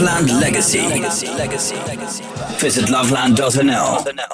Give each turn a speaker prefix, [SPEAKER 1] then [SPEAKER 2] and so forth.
[SPEAKER 1] Loveland Legacy. Visit loveland.nl.